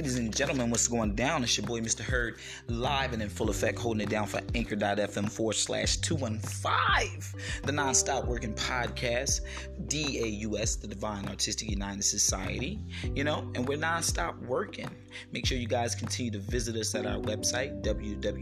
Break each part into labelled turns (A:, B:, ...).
A: ladies and gentlemen, what's going down? It's your boy, Mr. Hurd, live and in full effect, holding it down for anchor.fm forward slash 215, the non-stop working podcast, DAUS, the Divine Artistic United Society, you know, and we're non-stop working. Make sure you guys continue to visit us at our website, www.daus.me.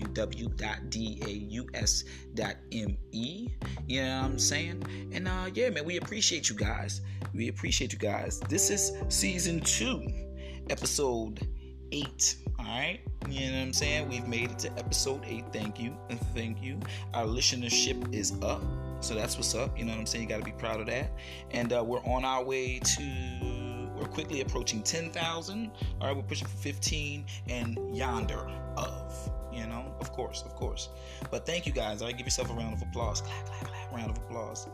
A: You know what I'm saying? And uh, yeah, man, we appreciate you guys. We appreciate you guys. This is season two episode eight. All right, you know what I'm saying? We've made it to episode eight. Thank you, thank you. Our listenership is up, so that's what's up. You know what I'm saying? You got to be proud of that. And uh, we're on our way to. We're quickly approaching 10,000. All right, we're pushing for 15 and yonder of. You know, of course, of course. But thank you guys. I right, give yourself a round of applause. Clap, clap, clap. Round of applause.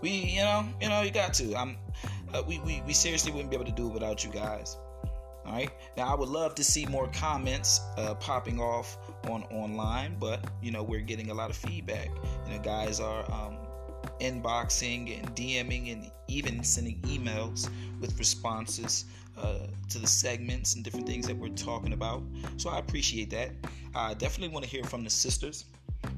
A: We, you know, you know, you got to. I'm. Uh, we, we, we seriously wouldn't be able to do it without you guys. All right. Now I would love to see more comments uh, popping off on online, but you know we're getting a lot of feedback. You know, guys are um, inboxing and DMing and even sending emails with responses uh, to the segments and different things that we're talking about. So I appreciate that. I definitely want to hear from the sisters.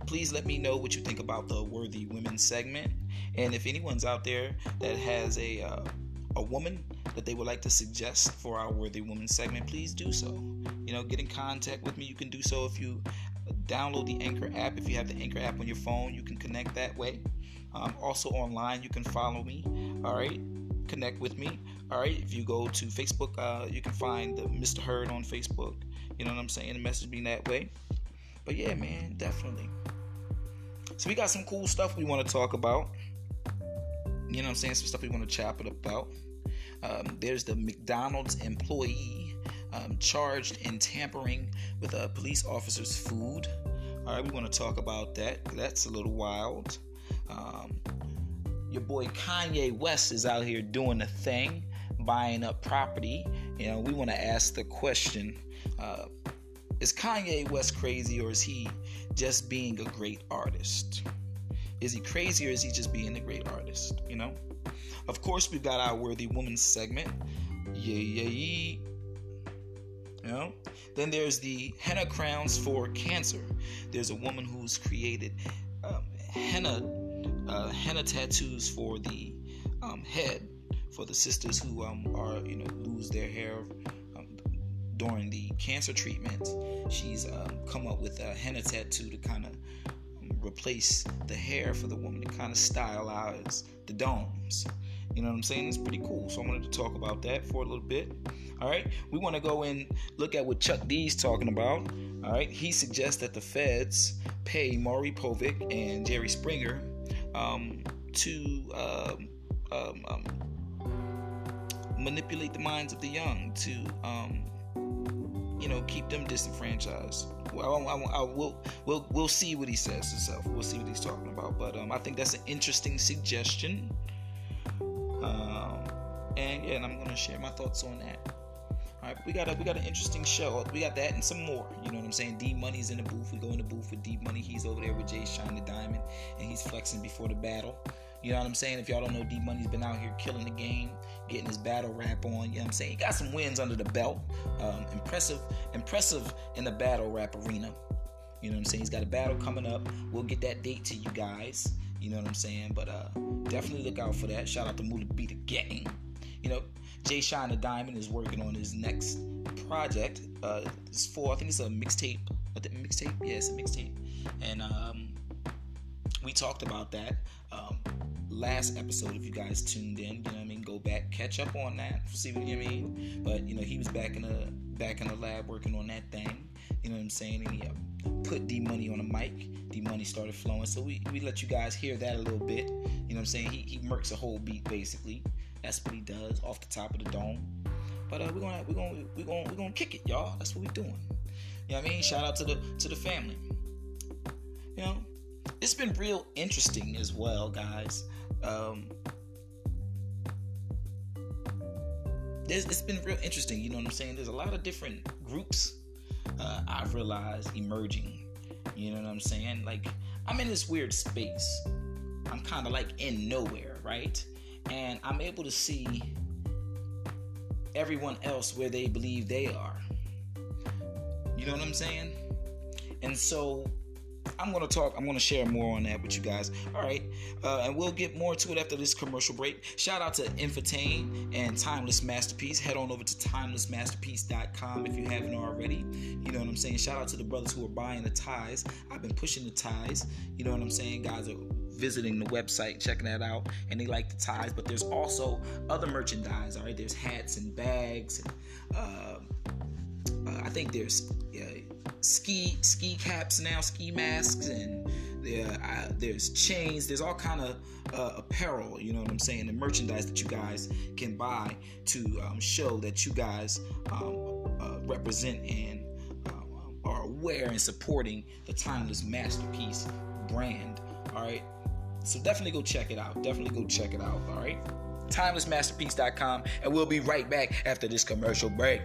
A: Please let me know what you think about the Worthy Women segment, and if anyone's out there that has a uh, a woman that they would like to suggest for our Worthy Woman segment, please do so. You know, get in contact with me. You can do so if you download the Anchor app. If you have the Anchor app on your phone, you can connect that way. Um, also online, you can follow me. All right, connect with me. All right, if you go to Facebook, uh, you can find the Mr. Hurd on Facebook. You know what I'm saying? Message me that way. But yeah, man, definitely. So we got some cool stuff we want to talk about. You know what I'm saying? Some stuff we want to chop it about. Um, there's the McDonald's employee um, charged in tampering with a police officer's food. All right, we want to talk about that. That's a little wild. Um, your boy Kanye West is out here doing the thing, buying up property. You know, we want to ask the question uh, Is Kanye West crazy or is he just being a great artist? Is he crazy or is he just being a great artist? You know? Of course, we've got our Worthy Woman segment. Yay, yay, You know? Then there's the henna crowns for cancer. There's a woman who's created um, henna uh, henna tattoos for the um, head for the sisters who um, are you know lose their hair um, during the cancer treatment. She's um, come up with a henna tattoo to kind of replace the hair for the woman to kind of stylize the domes. You know what I'm saying? It's pretty cool. So I wanted to talk about that for a little bit. All right. We want to go and look at what Chuck D's talking about. All right. He suggests that the feds pay Maury Povich and Jerry Springer um, to um, um, um manipulate the minds of the young to, um, you know, keep them disenfranchised. Well, I, I, I, will we'll, we'll see what he says himself. We'll see what he's talking about. But um, I think that's an interesting suggestion. Um, and yeah, and I'm gonna share my thoughts on that. All right, we got a we got an interesting show. We got that and some more. You know what I'm saying? D Money's in the booth. We go in the booth with D Money. He's over there with Jay Shine the Diamond, and he's flexing before the battle. You know what I'm saying? If y'all don't know, D Money's been out here killing the game, getting his battle rap on. You know what I'm saying? He got some wins under the belt. Um, impressive, impressive in the battle rap arena. You know what I'm saying? He's got a battle coming up. We'll get that date to you guys. You know what I'm saying? But uh, definitely look out for that. Shout out to Mula Be the Gang. You know, Jay Shine the Diamond is working on his next project. Uh, it's for I think it's a mixtape. Mixtape? Yeah, it's a mixtape. And um, we talked about that um, last episode. If you guys tuned in, you know what I mean. Go back, catch up on that, see what you mean. But you know, he was back in the back in the lab working on that thing. You know what I'm saying? And he uh, put D Money on the mic. D Money started flowing. So we, we let you guys hear that a little bit. You know what I'm saying? He, he murks a whole beat basically. That's what he does off the top of the dome. But uh, we're gonna we're gonna we're gonna we're gonna kick it, y'all. That's what we're doing. You know what I mean? Shout out to the to the family. You know, it's been real interesting as well, guys. Um, it's been real interesting. You know what I'm saying? There's a lot of different groups uh, I've realized emerging. You know what I'm saying? Like, I'm in this weird space. I'm kind of like in nowhere, right? And I'm able to see everyone else where they believe they are. You know what I'm saying? And so I'm going to talk, I'm going to share more on that with you guys. All right. Uh, and we'll get more to it after this commercial break. Shout out to Infotain and Timeless Masterpiece. Head on over to timelessmasterpiece.com if you haven't already. You know what I'm saying? Shout out to the brothers who are buying the ties. I've been pushing the ties. You know what I'm saying? Guys are visiting the website, checking that out, and they like the ties. But there's also other merchandise. All right. There's hats and bags and, uh, uh, I think there's ski ski caps now, ski masks, and there there's chains. There's all kind of uh, apparel. You know what I'm saying? The merchandise that you guys can buy to um, show that you guys um, uh, represent and um, are aware and supporting the timeless masterpiece brand. All right. So definitely go check it out. Definitely go check it out. All right. Timelessmasterpiece.com, and we'll be right back after this commercial break.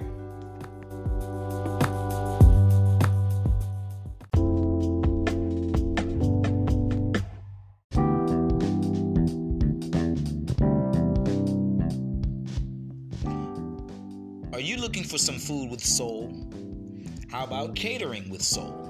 A: For some food with soul? How about catering with soul?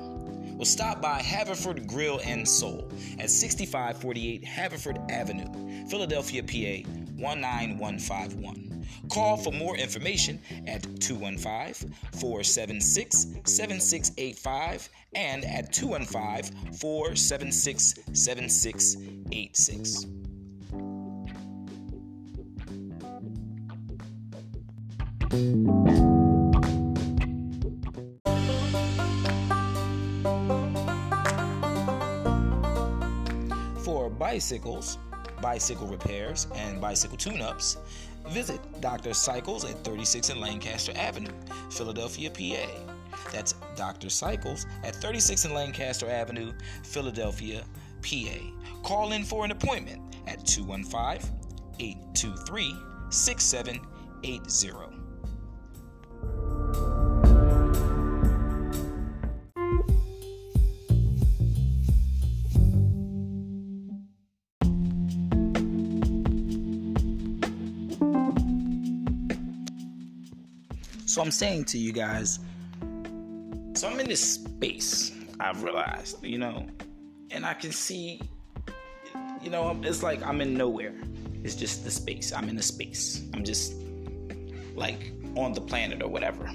A: Well, stop by Haverford Grill and Soul at 6548 Haverford Avenue, Philadelphia, PA 19151. Call for more information at 215 476 7685 and at 215 476 7686. For bicycles, bicycle repairs, and bicycle tune ups, visit Dr. Cycles at 36 and Lancaster Avenue, Philadelphia, PA. That's Dr. Cycles at 36 and Lancaster Avenue, Philadelphia, PA. Call in for an appointment at 215 823 6780. So I'm saying to you guys, so I'm in this space, I've realized, you know, and I can see, you know, it's like I'm in nowhere. It's just the space. I'm in a space. I'm just like on the planet or whatever.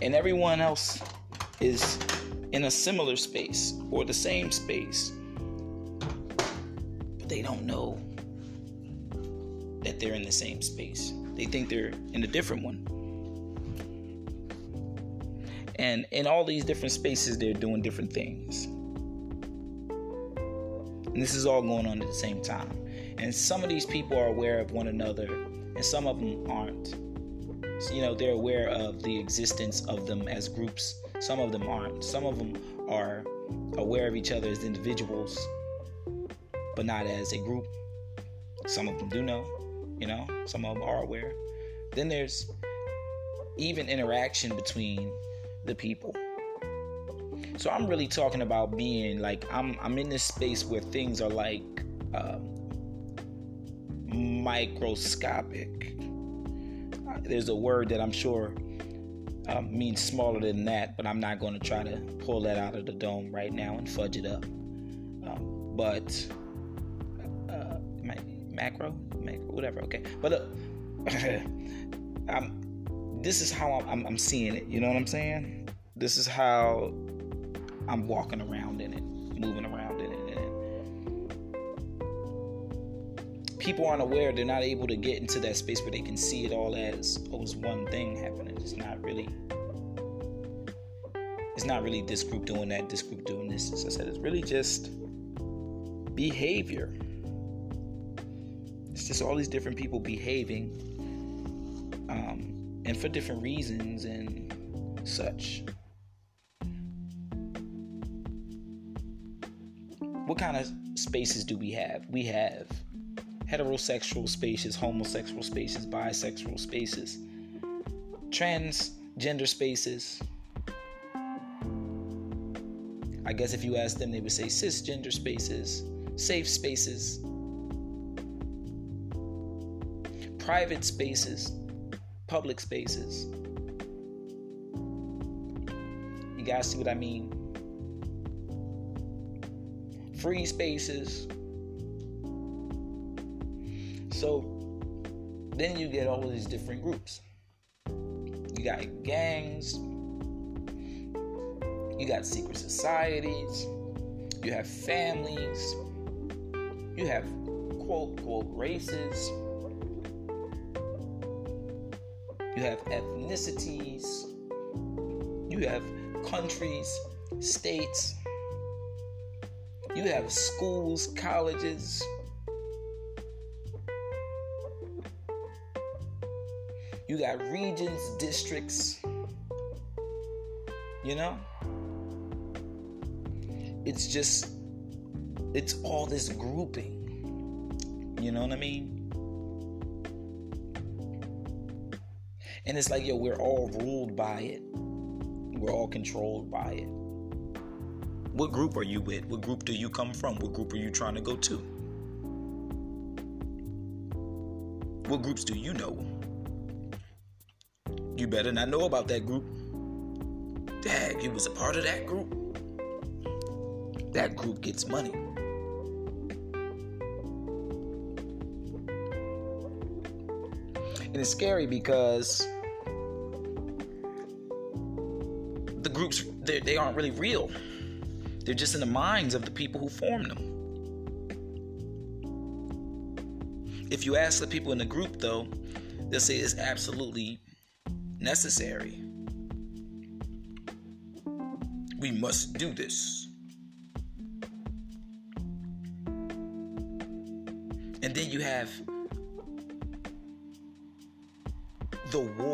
A: And everyone else is in a similar space or the same space. But they don't know that they're in the same space. They think they're in a different one. And in all these different spaces, they're doing different things. And this is all going on at the same time. And some of these people are aware of one another, and some of them aren't. So, you know, they're aware of the existence of them as groups. Some of them aren't. Some of them are aware of each other as individuals, but not as a group. Some of them do know. You know, some of them are aware. Then there's even interaction between the people. So I'm really talking about being like I'm I'm in this space where things are like um, microscopic. Uh, there's a word that I'm sure um, means smaller than that, but I'm not going to try to pull that out of the dome right now and fudge it up. Um, but macro, macro, whatever. Okay, but look, I'm. This is how I'm, I'm seeing it. You know what I'm saying? This is how I'm walking around in it, moving around in it. people aren't aware; they're not able to get into that space where they can see it all as oh, it's one thing happening. It's not really. It's not really this group doing that, this group doing this. As I said, it's really just behavior. It's just all these different people behaving, um, and for different reasons and such. What kind of spaces do we have? We have heterosexual spaces, homosexual spaces, bisexual spaces, transgender spaces. I guess if you ask them, they would say cisgender spaces, safe spaces, private spaces, public spaces. You guys see what I mean? Free spaces. So then you get all these different groups. You got gangs, you got secret societies, you have families, you have quote, quote, races, you have ethnicities, you have countries, states, you have schools, colleges. You got regions, districts. You know? It's just, it's all this grouping. You know what I mean? And it's like, yo, we're all ruled by it. We're all controlled by it. What group are you with? What group do you come from? What group are you trying to go to? What groups do you know? You better not know about that group. Dad, you was a part of that group. That group gets money. And it's scary because the groups they aren't really real. They're just in the minds of the people who form them. If you ask the people in the group though, they'll say it's absolutely necessary. We must do this.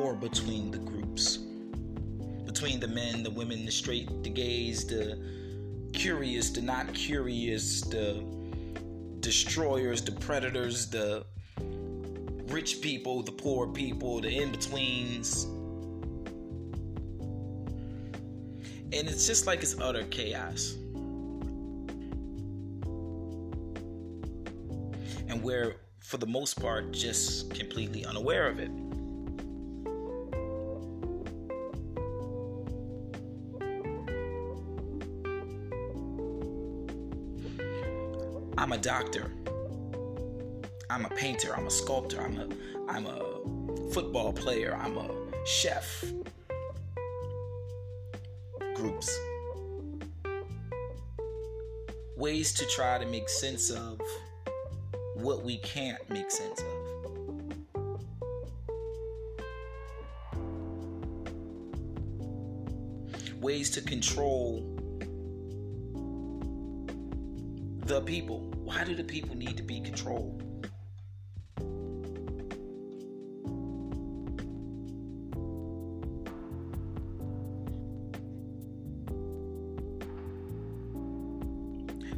A: War between the groups between the men, the women, the straight, the gays, the curious, the not curious, the destroyers, the predators, the rich people, the poor people, the in betweens. And it's just like it's utter chaos. And we're, for the most part, just completely unaware of it. I'm a doctor. I'm a painter. I'm a sculptor. I'm a I'm a football player. I'm a chef. Groups. Ways to try to make sense of what we can't make sense of. Ways to control the people. Why do the people need to be controlled?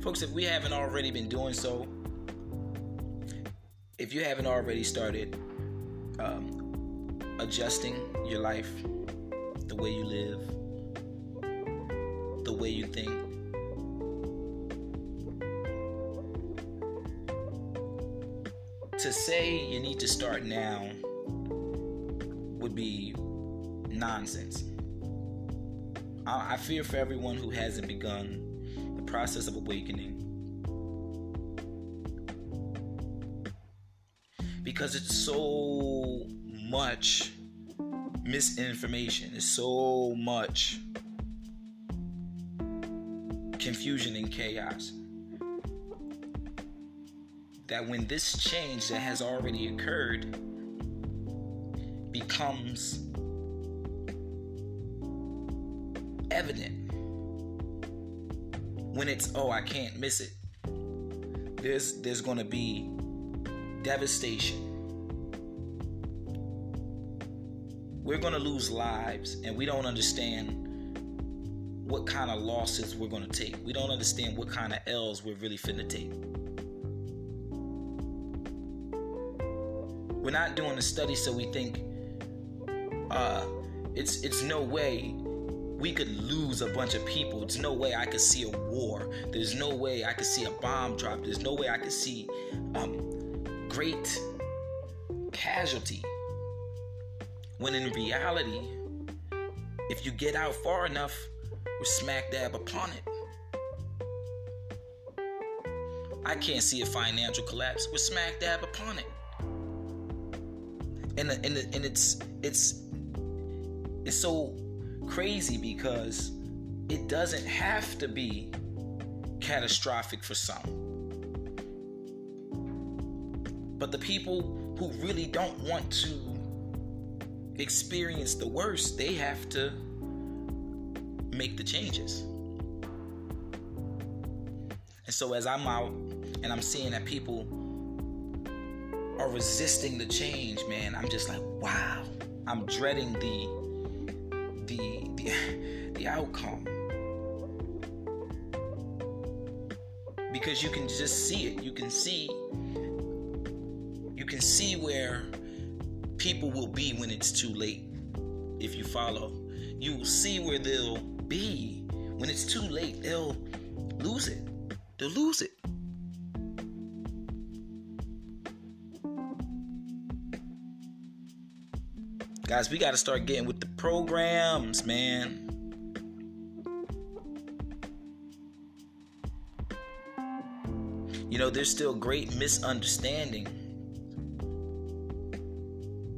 A: Folks, if we haven't already been doing so, if you haven't already started um, adjusting your life, the way you live, the way you think, to say you need to start now would be nonsense. I, I fear for everyone who hasn't begun the process of awakening. Because it's so much misinformation, it's so much confusion and chaos that when this change that has already occurred becomes evident, when it's oh I can't miss it, there's there's gonna be devastation. We're gonna lose lives, and we don't understand what kind of losses we're gonna take. We don't understand what kind of L's we're really finna take. We're not doing a study so we think uh, it's it's no way we could lose a bunch of people. There's no way I could see a war. There's no way I could see a bomb drop. There's no way I could see um, great casualty. When in reality, if you get out far enough, we're smack dab upon it. I can't see a financial collapse. We're smack dab upon it. And, and, and it's it's it's so crazy because it doesn't have to be catastrophic for some. But the people who really don't want to experience the worst, they have to make the changes. And so as I'm out and I'm seeing that people are resisting the change, man, I'm just like, wow. I'm dreading the the the, the outcome. Because you can just see it. You can see you can see where people will be when it's too late. If you follow, you will see where they'll be when it's too late. They'll lose it. They'll lose it. Guys, we got to start getting with the programs, man. You know, there's still great misunderstanding.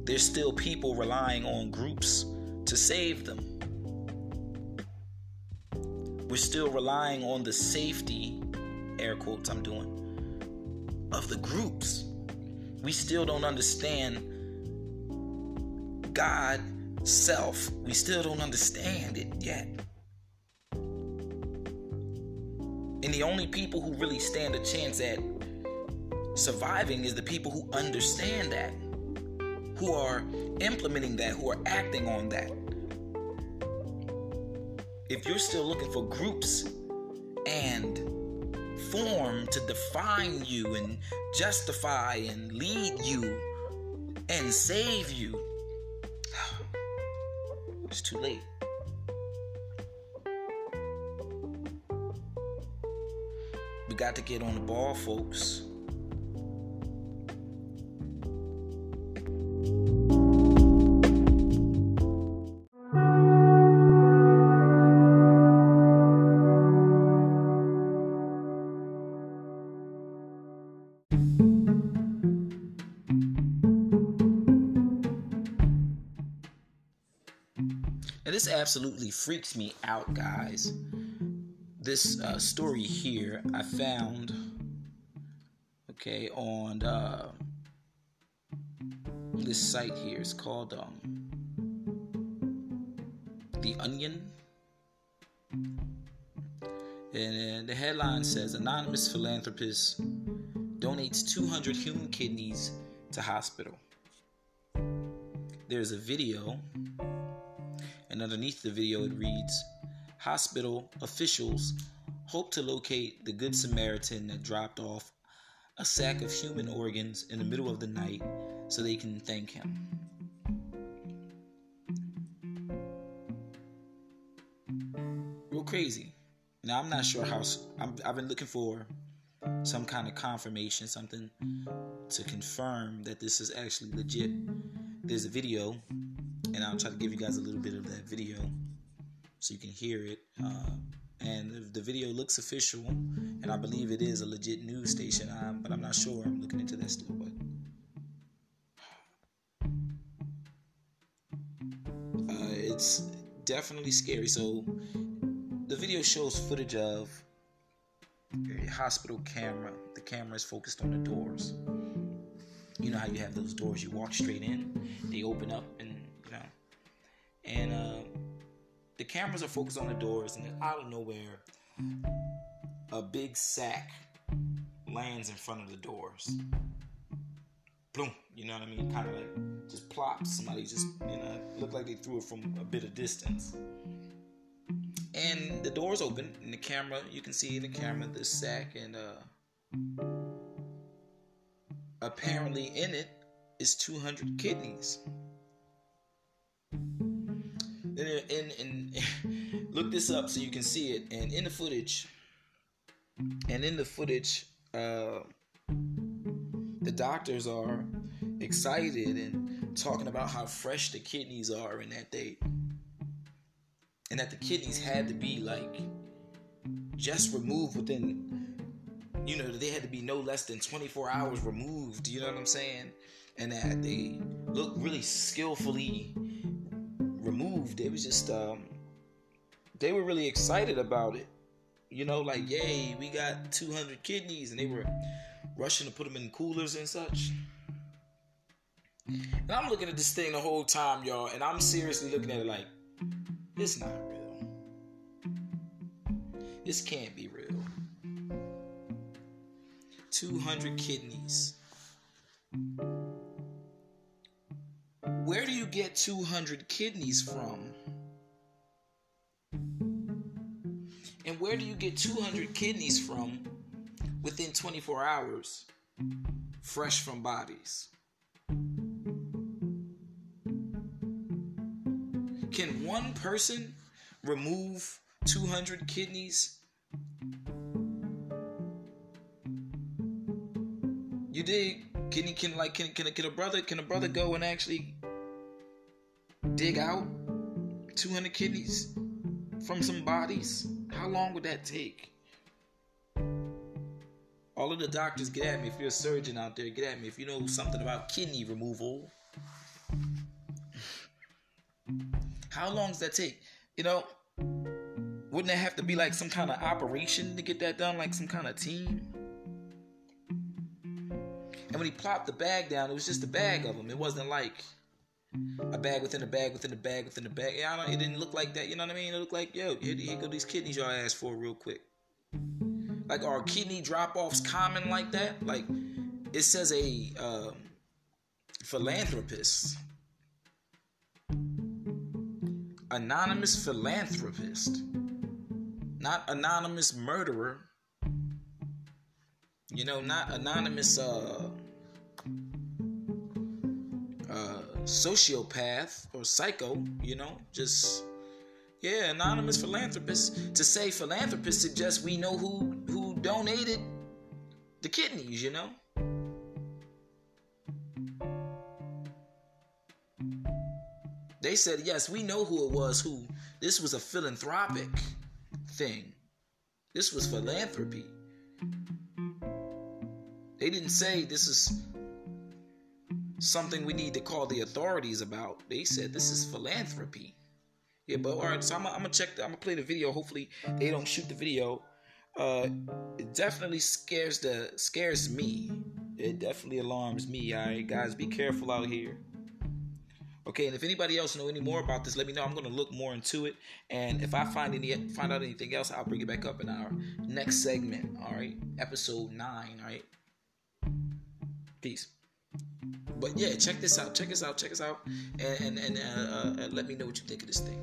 A: There's still people relying on groups to save them. We're still relying on the safety, air quotes I'm doing, of the groups. We still don't understand God self. We still don't understand it yet. And the only people who really stand a chance at surviving is the people who understand that, who are implementing that, who are acting on that. If you're still looking for groups and form to define you and justify and lead you and save you, it's too late. We got to get on the ball, folks. This absolutely freaks me out, guys. This uh, story here I found, okay, on uh, this site here. It's called um, The Onion. And the headline says Anonymous philanthropist donates 200 human kidneys to hospital. There's a video and underneath the video it reads Hospital officials hope to locate the Good Samaritan that dropped off a sack of human organs in the middle of the night so they can thank him. Real crazy. Now, I'm not sure how. i have been looking for some kind of confirmation, something to confirm that this is actually legit. There's a video and I'll try to give you guys a little bit of that video so you can hear it. Uh, and the video looks official, and I believe it is a legit news station, um, but I'm not sure. I'm looking into that still, but. Uh, it's definitely scary. So, the video shows footage of a hospital camera. The camera is focused on the doors. You know how you have those doors you walk straight in, they open up, and uh, the cameras are focused on the doors, and out of nowhere, a big sack lands in front of the doors. Boom, you know what I mean? Kind of like just plops. Somebody just, you know, looked like they threw it from a bit of distance. And the doors open, and the camera, you can see the camera, this sack, and uh, apparently in it is 200 kidneys and, look this up so you can see it. And in the footage, and in the footage, uh, the doctors are excited and talking about how fresh the kidneys are and that they and that the kidneys had to be like just removed within, you know, they had to be no less than 24 hours removed. You know what I'm saying? And that they look really skillfully removed. It was just, um, they were really excited about it. You know, like, yay, we got 200 kidneys, and they were rushing to put them in coolers and such. And I'm looking at this thing the whole time, y'all, and I'm seriously looking at it like, it's not real. This can't be real. 200 kidneys. Where do you get 200 kidneys from? And where do you get 200 kidneys from within 24 hours, fresh from bodies? Can one person remove 200 kidneys? You dig? Can can like can can can a brother can a brother go and actually dig out 200 kidneys from some bodies? How long would that take? All of the doctors get at me. If you're a surgeon out there, get at me. If you know something about kidney removal, how long does that take? You know, wouldn't it have to be like some kind of operation to get that done, like some kind of team? And when he plopped the bag down, it was just a bag of them. It wasn't like a bag within a bag within a bag within a bag. Yeah, I don't, it didn't look like that. You know what I mean? It looked like, yo, here, here go these kidneys y'all asked for real quick. Like, are kidney drop offs common like that? Like, it says a um, philanthropist anonymous philanthropist, not anonymous murderer. You know, not anonymous uh, sociopath or psycho. You know, just yeah, anonymous philanthropist. To say philanthropist suggests we know who who donated the kidneys. You know. They said, yes, we know who it was who. This was a philanthropic thing. This was philanthropy. They didn't say this is something we need to call the authorities about. They said this is philanthropy. Yeah, but all right, so I'm, gonna check. The, I'm gonna play the video. Hopefully, they don't shoot the video. Uh, it definitely scares the scares me. It definitely alarms me. All right, guys, be careful out here. Okay, and if anybody else know any more about this, let me know. I'm gonna look more into it, and if I find any find out anything else, I'll bring it back up in our next segment. All right, episode nine. All right, peace. But yeah, check this out. Check us out. Check us out, and and, and uh, uh, let me know what you think of this thing.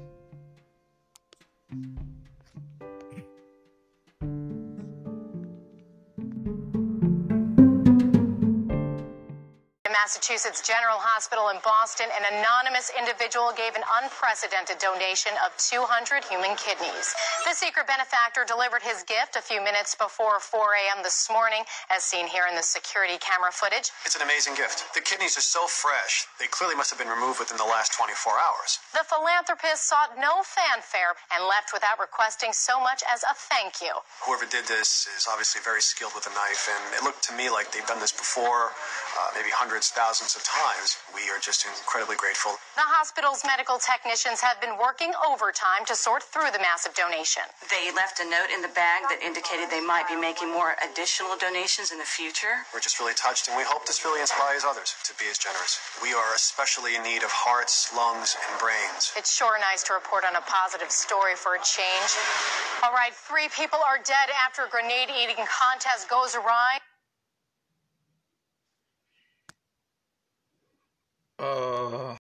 B: Massachusetts General Hospital in Boston, an anonymous individual gave an unprecedented donation of 200 human kidneys. The secret benefactor delivered his gift a few minutes before 4 a.m. this morning, as seen here in the security camera footage.
C: It's an amazing gift. The kidneys are so fresh, they clearly must have been removed within the last 24 hours.
B: The philanthropist sought no fanfare and left without requesting so much as a thank you.
C: Whoever did this is obviously very skilled with a knife, and it looked to me like they've done this before, uh, maybe hundreds thousands of times. We are just incredibly grateful.
B: The hospital's medical technicians have been working overtime to sort through the massive donation.
D: They left a note in the bag that indicated they might be making more additional donations in the future.
C: We're just really touched, and we hope this really inspires others to be as generous. We are especially in need of hearts, lungs, and brains.
B: It's sure nice to report on a positive story for a change. All right, three people are dead after a grenade eating contest goes awry.
A: Uh.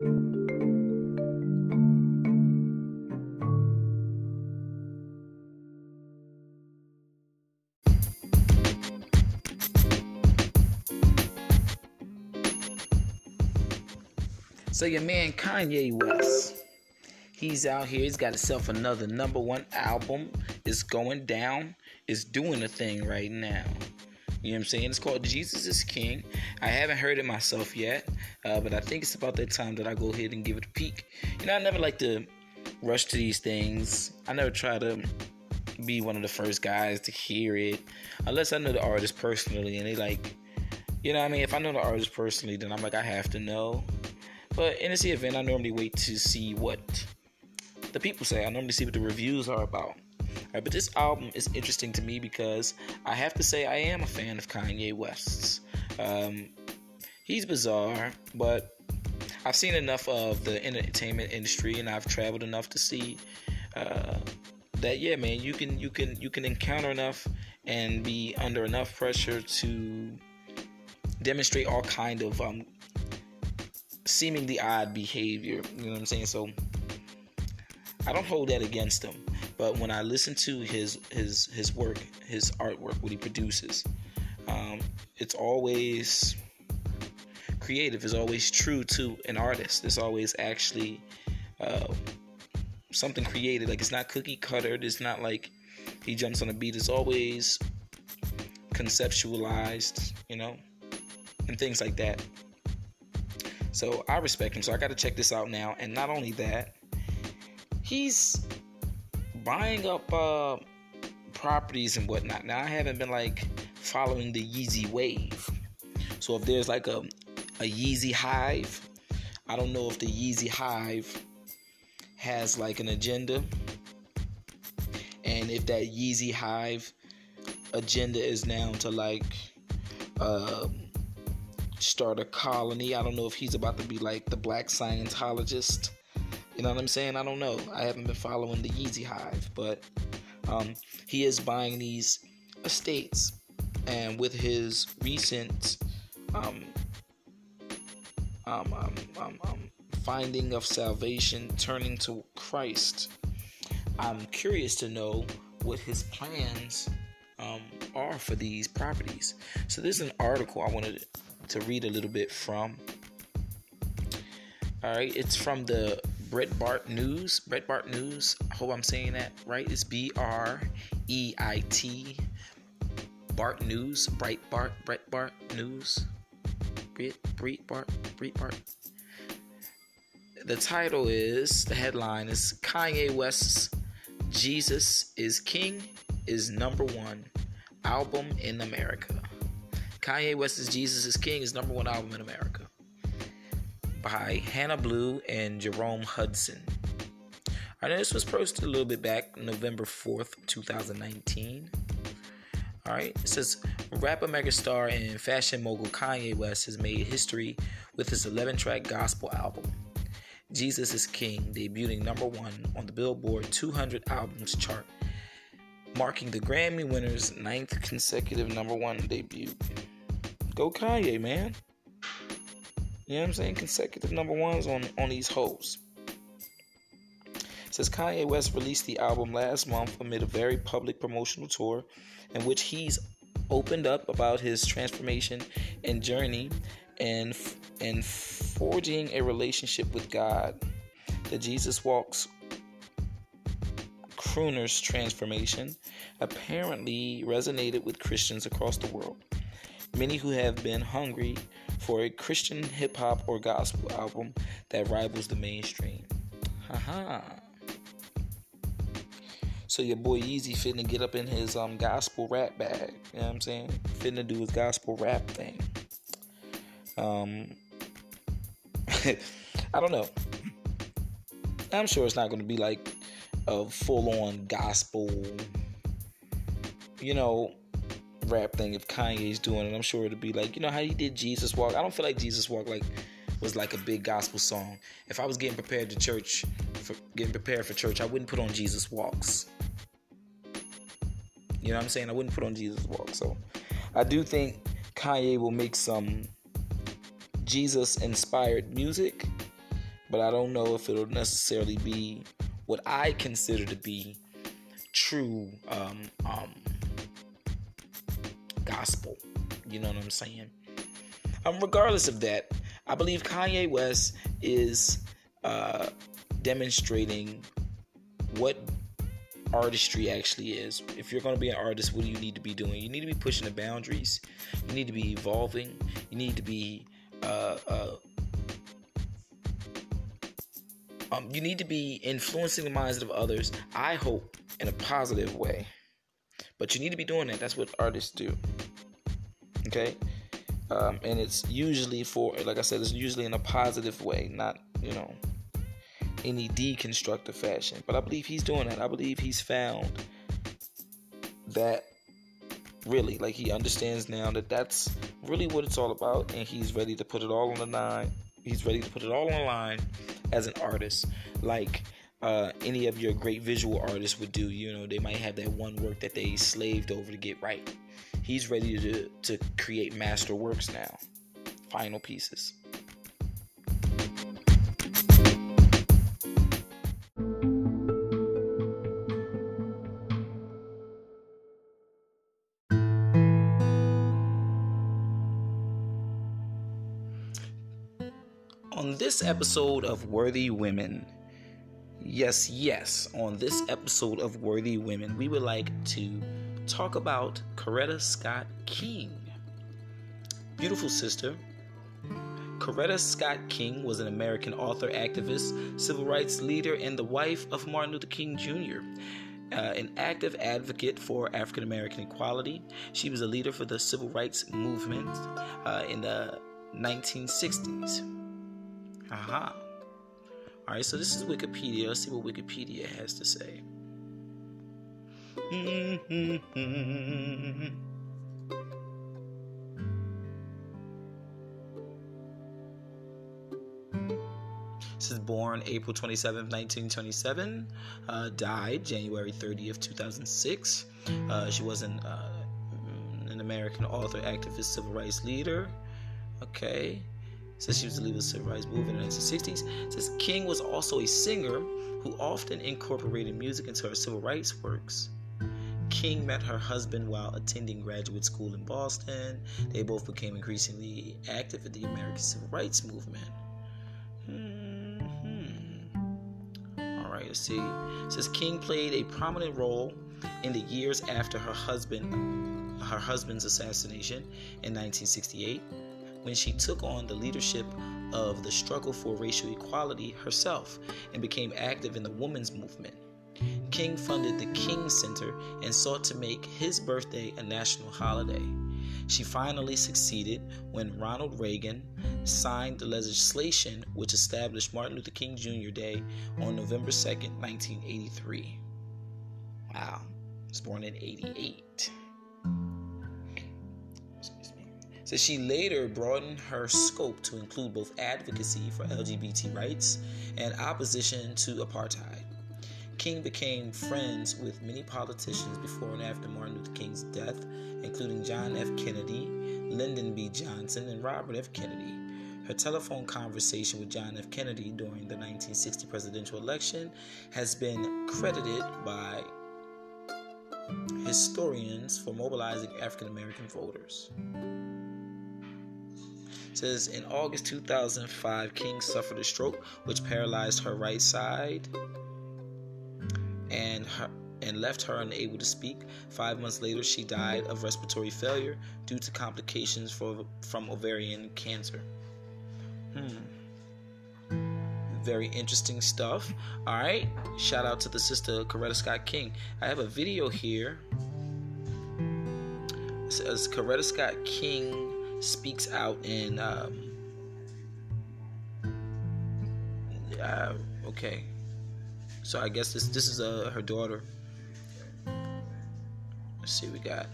A: So your man Kanye West, he's out here. He's got himself another number one album. It's going down. It's doing a thing right now. You know what I'm saying? It's called Jesus is King. I haven't heard it myself yet, uh, but I think it's about that time that I go ahead and give it a peek. You know, I never like to rush to these things. I never try to be one of the first guys to hear it, unless I know the artist personally and they like, you know, what I mean, if I know the artist personally, then I'm like, I have to know. But in this event, I normally wait to see what the people say. I normally see what the reviews are about. Right, but this album is interesting to me because I have to say I am a fan of Kanye West's. Um, he's bizarre, but I've seen enough of the entertainment industry, and I've traveled enough to see uh, that yeah, man, you can you can you can encounter enough and be under enough pressure to demonstrate all kind of um, seemingly odd behavior. You know what I'm saying? So I don't hold that against him. But when I listen to his his his work, his artwork, what he produces, um, it's always creative. It's always true to an artist. It's always actually uh, something created. Like it's not cookie cuttered. It's not like he jumps on a beat. It's always conceptualized, you know, and things like that. So I respect him. So I got to check this out now. And not only that, he's buying up uh, properties and whatnot. Now I haven't been like following the Yeezy wave. So if there's like a a Yeezy hive, I don't know if the Yeezy hive has like an agenda. And if that Yeezy hive agenda is now to like um, start a colony, I don't know if he's about to be like the black Scientologist you know what I'm saying? I don't know. I haven't been following the Yeezy Hive, but um, he is buying these estates, and with his recent um, um, um, um, um finding of salvation, turning to Christ, I'm curious to know what his plans are for these properties. So there's an article I wanted to read a little bit from. All right, it's from the Breitbart News. Breitbart News. I hope I'm saying that right. It's B R E I T. Bart News. Breitbart. Breitbart News. Brit. Breitbart. Breitbart. The title is the headline is Kanye West's Jesus is King is number one album in America. Kanye West's Jesus is King is number one album in America by Hannah Bleau and Jerome Hudson. I know this was posted a little bit back, November 4th, 2019. Alright, it says rapper megastar and fashion mogul Kanye West has made history with his 11 track gospel album. Jesus is King, debuting number one on the Billboard 200 Albums chart, marking the Grammy winner's ninth consecutive number one debut. Go Kanye, man. You know what I'm saying? Consecutive number ones on, on these hoes. says Kanye West released the album last month amid a very public promotional tour in which he's opened up about his transformation and journey and and forging a relationship with God. The Jesus Walks crooner's transformation apparently resonated with Christians across the world. Many who have been hungry for a Christian hip hop or gospel album that rivals the mainstream. Haha. So your boy Yeezy finna get up in his um gospel rap bag. You know what I'm saying? Finna do his gospel rap thing. Um I don't know. I'm sure it's not gonna be like a full on gospel, you know, rap thing if Kanye's doing it. I'm sure it'll be like, you know how he did Jesus Walk. I don't feel like Jesus Walk like was like a big gospel song. If I was getting prepared to church, for getting prepared for church, I wouldn't put on Jesus Walks. You know what I'm saying? I wouldn't put on Jesus Walks. So I do think Kanye will make some Jesus inspired music, but I don't know if it'll necessarily be what I consider to be true um, um, gospel. You know what I'm saying? Um, regardless of that, I believe Kanye West is uh, demonstrating what artistry actually is. If you're going to be an artist, what do you need to be doing? You need to be pushing the boundaries. You need to be evolving. You need to be uh, uh, Um, you need to be influencing the minds of others. I hope in a positive way, but you need to be doing that. That's what artists do. Okay, um, and it's usually for, like I said, it's usually in a positive way, not you know any deconstructive fashion. But I believe he's doing that. I believe he's found that really like he understands now that that's really what it's all about and he's ready to put it all on the line he's ready to put it all on the line as an artist like uh, any of your great visual artists would do you know they might have that one work that they slaved over to get right. He's ready to to create master works now. Final pieces. On this episode of Worthy Women, yes, yes, on this episode of Worthy Women, we would like to talk about Coretta Scott King. Beautiful sister. Coretta Scott King was an American author, activist, civil rights leader, and the wife of Martin Luther King Jr. Uh, an active advocate for African American equality. She was a leader for the civil rights movement uh, in the 1960s. Aha. All right, so this is Wikipedia. Let's see what Wikipedia has to say. This is born April 27, 1927. Uh, died January 30th, 2006. Uh, she was an, uh, an American author, activist, civil rights leader. Okay. Says she was the leader of the civil rights movement in the 1960s. Says King was also a singer who often incorporated music into her civil rights works. King met her husband while attending graduate school in Boston. They both became increasingly active in the American civil rights movement. Mm-hmm. All right, let's see. Says King played a prominent role in the years after her husband her husband's assassination in 1968 when she took on the leadership of the struggle for racial equality herself and became active in the women's movement. King funded the King Center and sought to make his birthday a national holiday. She finally succeeded when Ronald Reagan signed the legislation which established Martin Luther King Jr. Day on November 2nd, 1983. Wow, he was born in 88 she later broadened her scope to include both advocacy for LGBT rights and opposition to apartheid. King became friends with many politicians before and after Martin Luther King's death, including John F. Kennedy, Lyndon B. Johnson, and Robert F. Kennedy. Her telephone conversation with John F. Kennedy during the 1960 presidential election has been credited by historians for mobilizing African American voters says in August 2005, King suffered a stroke which paralyzed her right side and her, and left her unable to speak. Five months later, she died of respiratory failure due to complications for, from ovarian cancer. Hmm. Very interesting stuff. All right. Shout out to the sister Coretta Scott King. I have a video here. It says Coretta Scott King speaks out in um, uh, okay so i guess this this is uh, her daughter let's see we got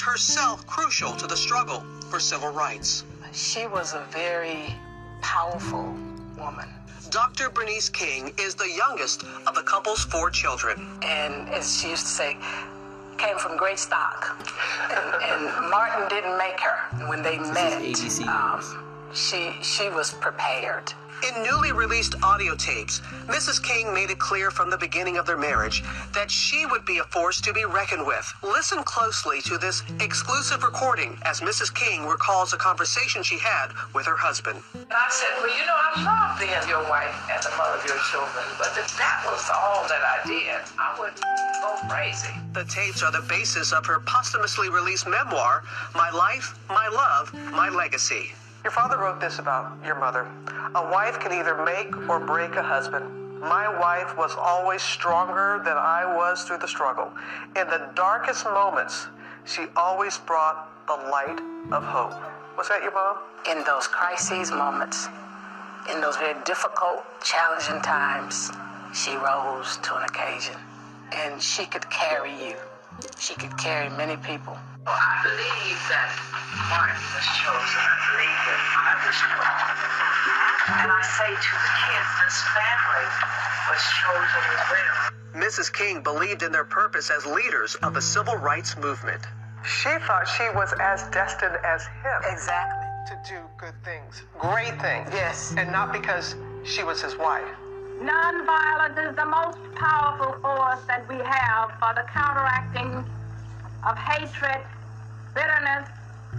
E: herself crucial to the struggle for civil rights
F: she was a very powerful woman
E: Dr. Bernice King is the youngest of the couple's four children.
F: And as she used to say, came from great stock. And, and Martin didn't make her. When they met, um, she she was prepared.
E: In newly released audio tapes, Mrs. King made it clear from the beginning of their marriage that she would be a force to be reckoned with. Listen closely to this exclusive recording as Mrs. King recalls a conversation she had with her husband.
F: I said, Well, you know, I love being your wife and the mother of your children, but if that was all that I did, I would go crazy.
E: The tapes are the basis of her posthumously released memoir, My Life, My Love, My Legacy. Your father wrote this about your mother. A wife can either make or break a husband. My wife was always stronger than I was through the struggle. In the darkest moments, she always brought the light of hope. Was that your mom?
F: In those crises moments, in those very difficult, challenging times, she rose to an occasion and she could carry you. She could carry many people.
G: I believe that Martin was chosen. I believe that I was chosen. And I say to the kids, this family was chosen as well.
E: Mrs. King believed in their purpose as leaders of the civil rights movement. She thought she was as destined as him.
F: Exactly.
E: To do good things, great things.
F: Yes.
E: And not because she was his wife.
H: Nonviolence is the most powerful force that we have for the counteracting of hatred, bitterness,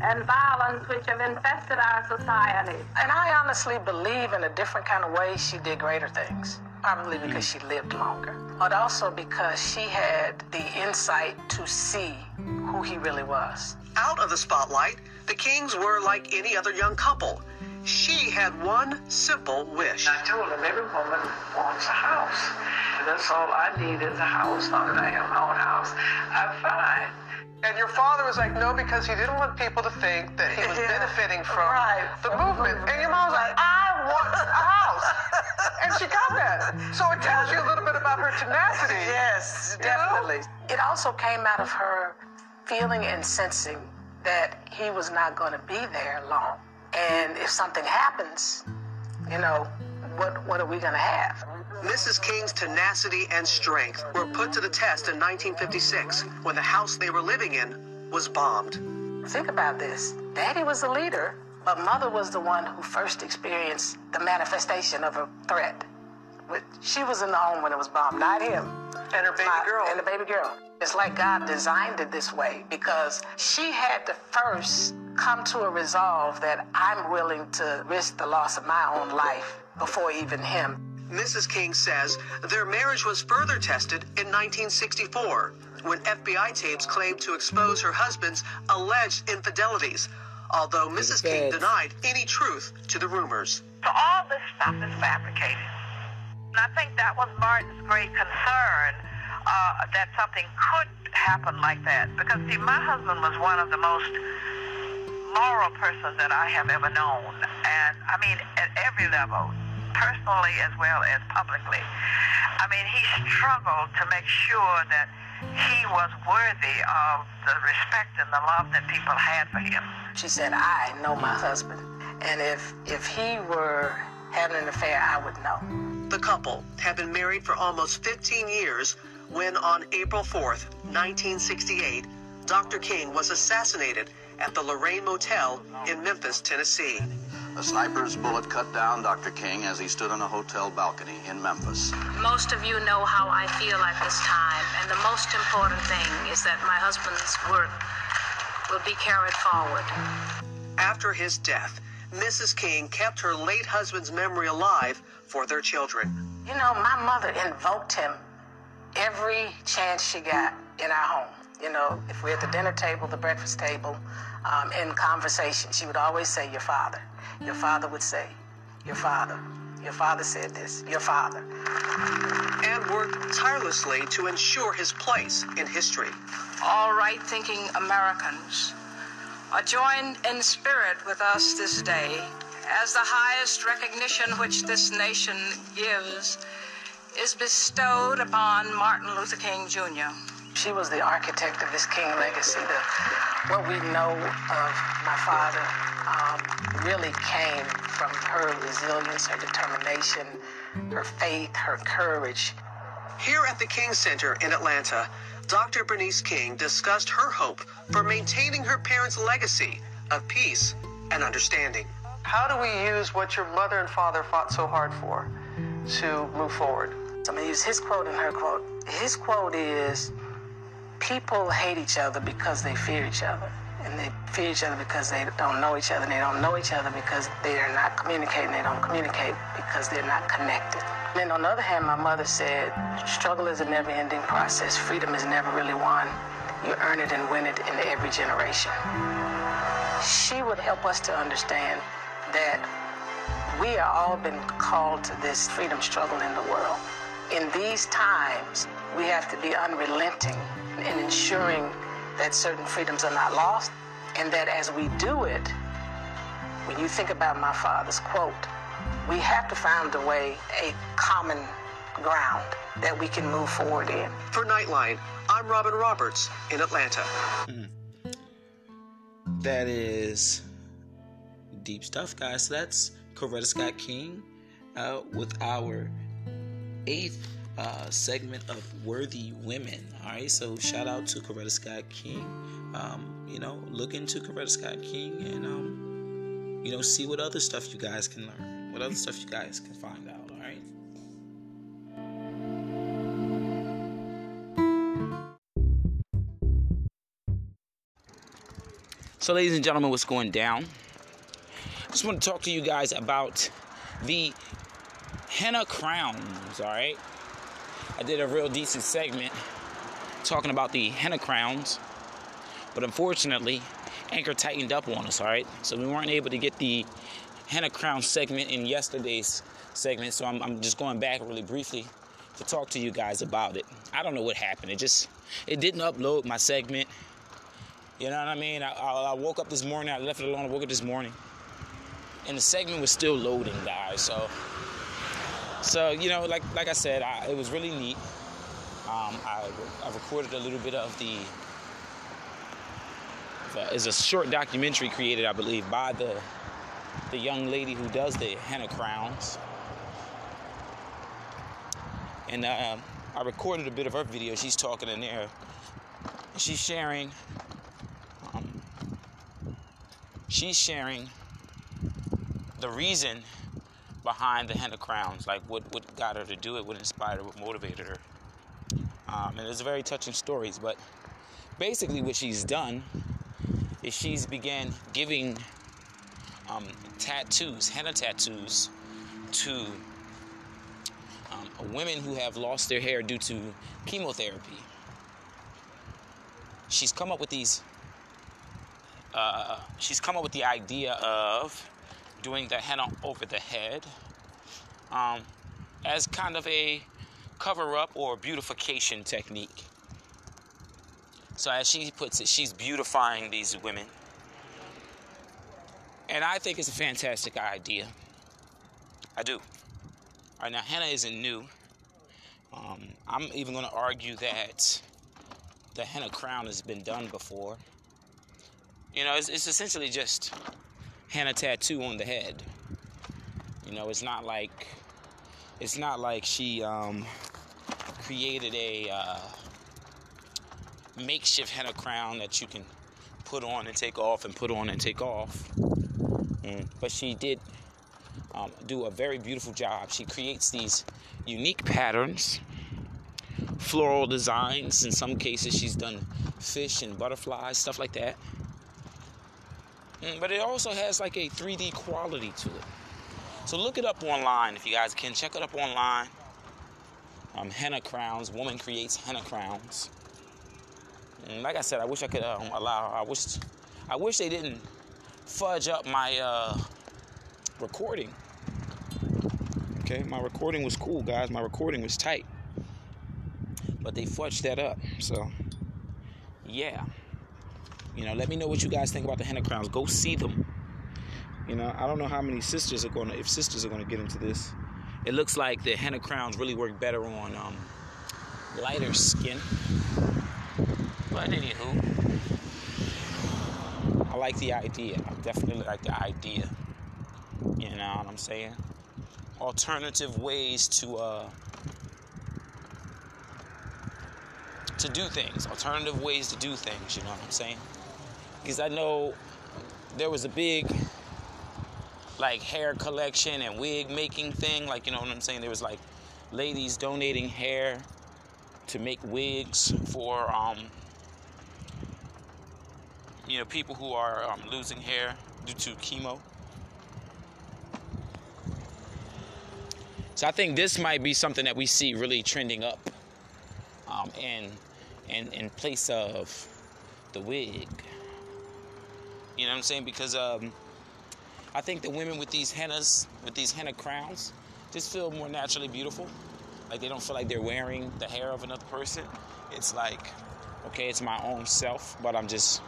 H: and violence which have infested our society.
F: And I honestly believe in a different kind of way she did greater things. Probably mm. because she lived longer, but also because she had the insight to see who he really was.
E: Out of the spotlight, the Kings were like any other young couple. She had one simple wish.
G: I told him every woman wants a house. And that's all I need is a house, not that I have my own house. I'm fine.
E: And your father was like, no, because he didn't want people to think that he was
F: Yeah.
E: benefiting from
F: Right.
E: the movement. And your mom was like, I want a house. and she got that. So it tells you a little bit about her tenacity.
F: Yes,
E: You know?
F: definitely. It also came out of her feeling and sensing that he was not going to be there long. And if something happens, you know, what what are we going to have?
E: Mrs. King's tenacity and strength were put to the test in 1956 when the house they were living in was bombed.
F: Think about this. Daddy was the leader, but mother was the one who first experienced the manifestation of a threat. She was in the home when it was bombed, not him.
E: And her baby
F: My-
E: girl.
F: And the baby girl. It's like God designed it this way because she had to first come to a resolve that I'm willing to risk the loss of my own life before even him.
E: Mrs. King says their marriage was further tested in 1964 when FBI tapes claimed to expose her husband's alleged infidelities, although Mrs. King denied any truth to the rumors.
G: So all this stuff is fabricated. And I think that was Martin's great concern uh, that something could happen like that. Because, see, my husband was one of the most moral persons that I have ever known. And, I mean, at every level, personally as well as publicly. I mean, he struggled to make sure that he was worthy of the respect and the love that people had for him.
F: She said, I know my husband. And if if he were having an affair, I would know.
E: The couple had been married for almost 15 years when, on April 4th, 1968, Dr. King was assassinated at the Lorraine Motel in Memphis, Tennessee.
I: A sniper's bullet cut down Dr. King as he stood on a hotel balcony in Memphis.
H: Most of you know how I feel at this time, and the most important thing is that my husband's work will be carried forward.
E: After his death, Mrs. King kept her late husband's memory alive for their children.
F: You know, my mother invoked him every chance she got in our home. You know, if we're at the dinner table, the breakfast table, um, in conversation, she would always say, Your father. Your father would say, Your father. Your father said this. Your father.
E: and worked tirelessly to ensure his place in history.
J: all right thinking Americans are joined in spirit with us this day as the highest recognition which this nation gives is bestowed upon Martin Luther King Jr.
F: She was the architect of this King legacy. The, what we know of my father um, really came from her resilience, her determination, her faith, her courage.
E: Here at the King Center in Atlanta, Dr. Bernice King discussed her hope for maintaining her parents' legacy of peace and understanding. How do we use what your mother and father fought so hard for to move forward?
F: I'm going to use his quote and her quote. His quote is People hate each other because they fear each other. And they fear each other because they don't know each other. And they don't know each other because they are not communicating. They don't communicate because they're not connected. And on the other hand, my mother said, struggle is a never ending process. Freedom is never really won. You earn it and win it in every generation. She would help us to understand that we are all been called to this freedom struggle in the world. In these times, we have to be unrelenting in ensuring that certain freedoms are not lost, and that as we do it, when you think about my father's quote, we have to find a way, a common ground that we can move forward in.
E: For Nightline, I'm Robin Roberts in Atlanta.
A: Mm. That is deep stuff, guys. So that's Coretta Scott King uh, with our eighth uh, segment of Worthy Women. All right, so shout out to Coretta Scott King. Um, you know, look into Coretta Scott King and, um, you know, see what other stuff you guys can learn, what other stuff you guys can find out. All right. So, ladies and gentlemen, what's going down? I just want to talk to you guys about the henna crowns, all right? I did a real decent segment talking about the henna crowns, but unfortunately, Anchor tightened up on us, all right? So we weren't able to get the henna crown segment in yesterday's segment, so I'm, I'm just going back really briefly to talk to you guys about it. I don't know what happened. It just, it didn't upload my segment. You know what I mean? I, I, woke up this morning, I left it alone, I woke up this morning, and the segment was still loading, guys. So, so you know, like like I said, I, it was really neat. Um, I, I recorded a little bit of the. Is a short documentary created, I believe, by the the young lady who does the henna crowns, and uh, I recorded a bit of her video. She's talking in there. She's sharing she's sharing the reason behind the henna crowns, like what, what got her to do it, what inspired her, what motivated her. Um, and it's very touching stories, but basically what she's done is she's began giving um, tattoos, henna tattoos, to um, women who have lost their hair due to chemotherapy. She's come up with these uh, she's come up with the idea of doing the henna over the head um, as kind of a cover up or beautification technique. So, as she puts it, she's beautifying these women. And I think it's a fantastic idea. I do. All right, now, henna isn't new. Um, I'm even going to argue that the henna crown has been done before. You know, it's, it's essentially just henna tattoo on the head. You know, it's not like it's not like she um, created a uh, makeshift henna crown that you can put on and take off and put on and take off. Mm. But she did um, do a very beautiful job. She creates these unique patterns, floral designs. In some cases, she's done fish and butterflies, stuff like that. Mm, but it also has like a 3D quality to it. So look it up online if you guys can. Check it up online. Um, henna crowns. Woman creates henna crowns. And like I said, I wish I could um, allow. I wish. I wish they didn't fudge up my uh, recording. Okay, my recording was cool, guys. My recording was tight, but they fudged that up. So, yeah. You know, let me know what you guys think about the henna crowns. Go see them. You know, I don't know how many sisters are going to, if sisters are going to get into this. It looks like the henna crowns really work better on um, lighter skin. But anywho, I like the idea. I definitely like the idea. You know what I'm saying? Alternative ways to uh, to do things. Alternative ways to do things. You know what I'm saying? Because I know there was a big like hair collection and wig making thing. Like, you know what I'm saying? There was like ladies donating hair to make wigs for, um, you know, people who are um, losing hair due to chemo. So I think this might be something that we see really trending up um, in, in place of the wig. You know what I'm saying? Because um, I think the women with these hennas, with these henna crowns, just feel more naturally beautiful. Like they don't feel like they're wearing the hair of another person. It's like, okay, it's my own self, but I'm just,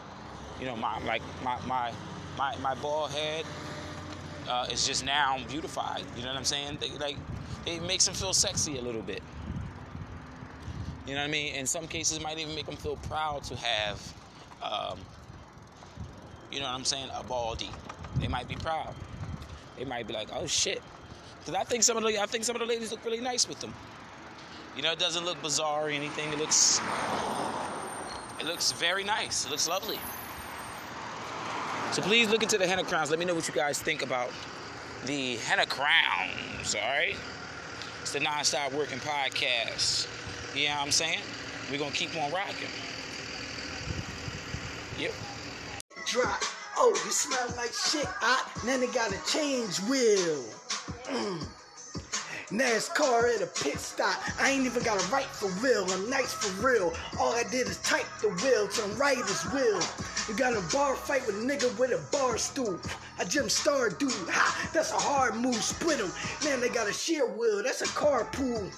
A: you know, my like my my my, my bald head uh, is just now beautified. You know what I'm saying? They, like it makes them feel sexy a little bit. You know what I mean? In some cases, it might even make them feel proud to have, um, you know what I'm saying, a baldy. They might be proud. They might be like, oh shit. Because I think some of the I think some of the ladies look really nice with them. You know, it doesn't look bizarre or anything. It looks it looks very nice. It looks lovely. So please look into the henna crowns. Let me know what you guys think about the henna crowns. All right, it's the non-stop working podcast. You know what I'm saying? We're gonna keep on rocking. Yep.
K: Drop. Oh, you smell like shit. I then they got a change wheel. Mm. NASCAR at a pit stop. I ain't even got a right for real. I'm nice for real. All I did is type the wheel to right is will. You got a bar fight with a nigga with a bar stool. I Jim Star dude. Ha, that's a hard move. Split him. Man, they got a shear wheel. That's a carpool.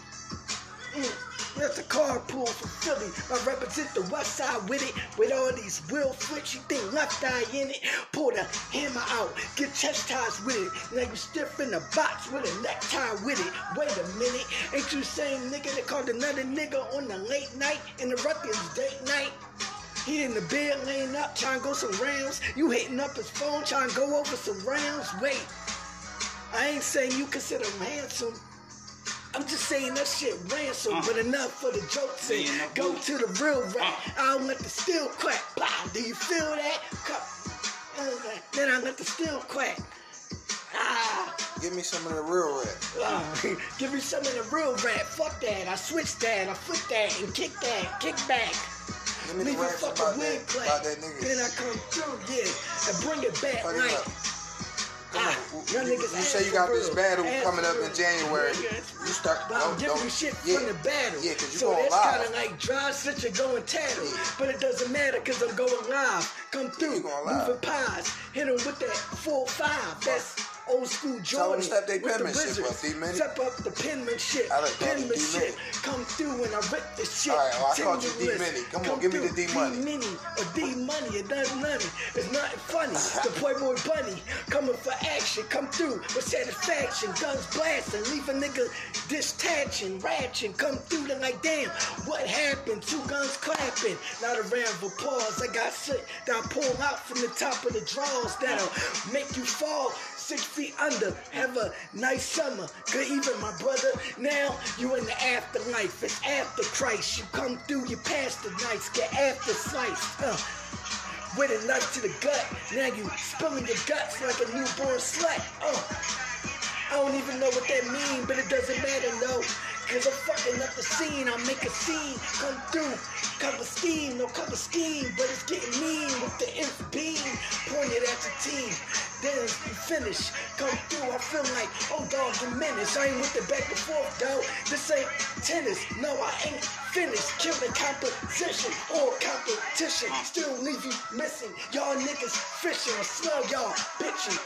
K: Mm. That's a carpool from Philly. I represent the west side with it. With all these wheel flicks, you think left eye in it. Pull the hammer out, get chest ties with it. Now you stiff in the box with a necktie with it. Wait a minute, ain't you same nigga that called another nigga on the late night in the Rutgers date night? He in the bed laying up, trying to go some rounds. You hitting up his phone, trying to go over some rounds. Wait, I ain't saying you consider him handsome. I'm just saying that shit ransom, uh, but enough for the jokes and go to the real rap. Uh, I don't let the steel crack. Blah, do you feel that? Then I let the steel crack.
L: Ah. Give me some of the real rap.
K: Uh, give me some of the real rap. Fuck that. I switch that. I flip that and kick that. Kick back.
L: Give me Leave the raps about that, about that nigga.
K: Then I come through, yeah, and bring it back Fuck like.
L: Ah. you, you, you say you got this battle coming up in January. You start.
K: But I'm giving you shit
L: yeah,
K: from the battle.
L: Yeah, cause you
K: so
L: going
K: that's kind of like dry stitch and going tattle. Yeah. But it doesn't matter because I'm going live. Come through, moving pies, hit him with that full five. That's old school Jordan.
L: step they
K: with the.
L: Up,
K: step up the penmanship.
L: I like
K: penmanship. Come through and I rip the shit.
L: All right, well, I called you D Mini. Come, Come on, give me the D money.
K: D Mini or D money. It doesn't nothing. It's nothing funny. the Playboy Bunny coming for action. Come through with satisfaction. Guns blasting, leave a nigga detaching, ratching. Come through and like, damn, what happened? Two guns clapping. Not a round of applause. I got shit that I pull out from the top of the drawers that'll make you fall six feet under. Have a nice summer. Good even, my brother. Now you in the afterlife. It's after Christ. You come through, you pass the nights. Get after slice. Uh, with a knife to the gut. Now you spilling your guts like a newborn slut. Uh, I don't even know what that mean, but it doesn't matter, no. Cause I'm fucking up the scene, I'll make a scene, come through, cover steam, no cover scheme, but it's getting mean with the inf beam pointed at the team. Then you finish, come through, I feel like, oh dog, you menace. I ain't with the back and forth, dog. This ain't tennis, no, I ain't finished. Killing competition or competition, still leave you missing. Y'all niggas fishing, I smell y'all bitching.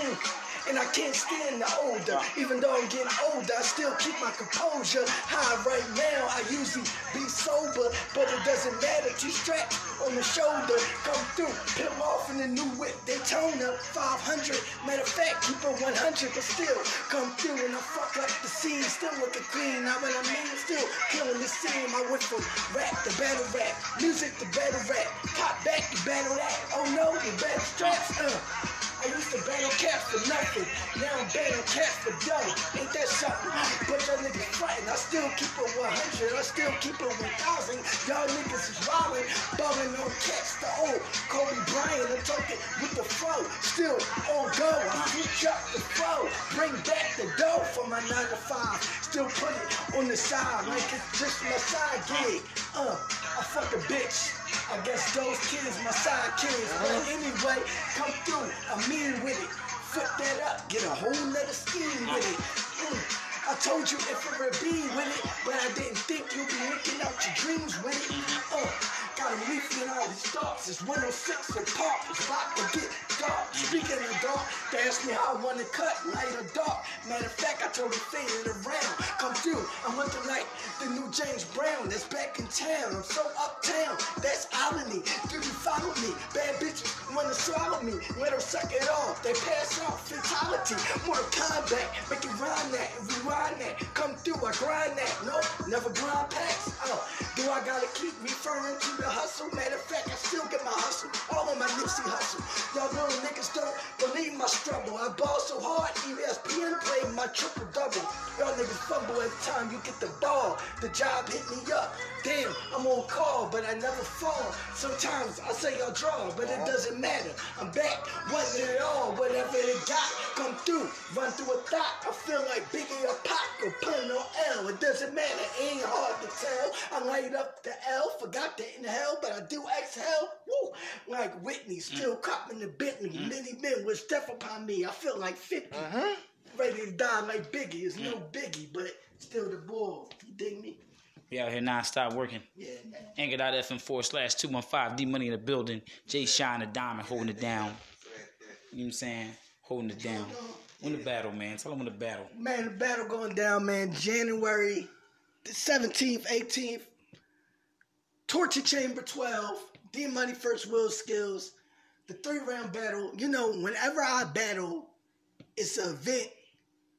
K: Mm and I can't stand the older. Even though I'm getting older, I still keep my composure high right now. I usually be sober, but it doesn't matter. Two straps on the shoulder, come through, peel off in the new whip Daytona 500. Matter of fact, keep it 100, but still come through and I fuck up the scene. Still looking clean. Now what I mean, still killing the scene. I went from rap to battle rap, music to battle rap, pop back to battle that. Oh no, the battle straps. Uh. I used to battle cats for nothing. Now I'm battling cats for dough. Ain't that something? But y'all niggas frontin'. I still keep it 100. I still keep it 1,000. Y'all niggas is wildin'. Ballin' on cats. The old Kobe Bryant. I'm talking with the flow. Still on go. I switch up the flow. Bring back the dough for my 9 to 5. Still put it on the side like it's just my side gig. Uh, I fuck a bitch. I guess those kids, my side kids. But anyway, come through. I'm mean with it. Flip that up. Get a whole nother scheme with it. Mm. I told you if it would be with it, but I didn't think you'd be looking out your dreams with it. Uh, got him leafing all his thoughts. It's 106 and pop. It's about to get. Speaking of dark, They asked me how I want to cut, light or dark. Matter of fact, I told them it around. Come through, I'm looking like the new James Brown that's back in town. I'm so uptown, that's irony. Do you follow me? Bad bitches wanna swallow me. Let them suck it off. They pass out, fatality. Mortal Kombat, make it rhyme that rewind that. Come through, I grind that. No, never grind past. Oh, uh, do I gotta keep referring to the hustle? Matter of fact, I still get my hustle. All on my Nipsey Hussle. Y'all little niggas don't believe my struggle. I ball so hard, ESPN play my triple double. Y'all niggas fumble every time you get the ball. The job hit me up. Damn, I'm on call, but I never fall. Sometimes I say y'all draw, but it doesn't matter. I'm back, wasn't it all? Whatever it got, come through, run through a thought. I feel like Biggie or Pac or pun on L. It doesn't matter, ain't hard to tell. I light up the L, forgot to inhale, but I do exhale. Woo, like Whitney, still copping the Bentley. Mm. Many men wish death upon me. I feel like 50. Uh-huh. Ready to die like Biggie. It's mm. no Biggie, but still the bull. You dig me?
A: We out here non-stop working. Yeah, man. Anchor.fm4 slash 215. D Money in the building. Jay Shine the Diamond holding it down. You know what I'm saying? Holding it down. When the battle, man. Tell them when the battle.
K: Man, the battle going down, man. January the 17th, 18th. Torture Chamber 12. D Money First Will Skills. The three round battle. You know, whenever I battle, it's an event.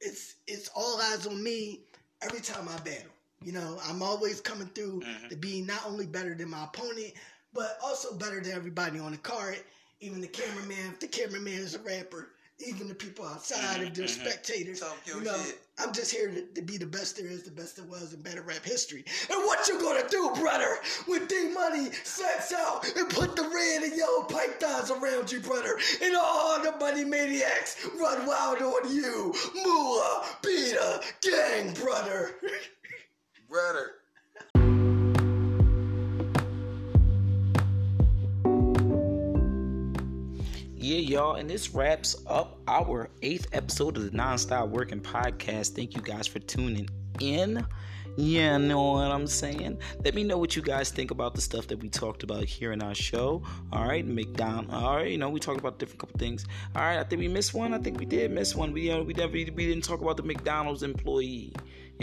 K: It's it's all eyes on me every time I battle. You know, I'm always coming through mm-hmm. to be not only better than my opponent, but also better than everybody on the card. Even the cameraman, if the cameraman is a rapper, even the people outside, mm-hmm. if they're mm-hmm. spectators. You know, shit. I'm just here to, to, be the best there is, the best there was in better rap history. And what you gonna do, brother, when D Money sets out and put the red and yellow pythons around you, brother, and all the money maniacs run wild on you, Moolah, Peter, gang, brother.
L: brother.
A: Yeah, y'all, and this wraps up our eighth episode of the Nonstop Working Podcast. Thank you guys for tuning in. Yeah, know what I'm saying? Let me know what you guys think about the stuff that we talked about here in our show. All right, McDonald. All right, you know we talked about different couple things. All right, I think we missed one. I think we did miss one. We uh, we never we didn't talk about the McDonald's employee.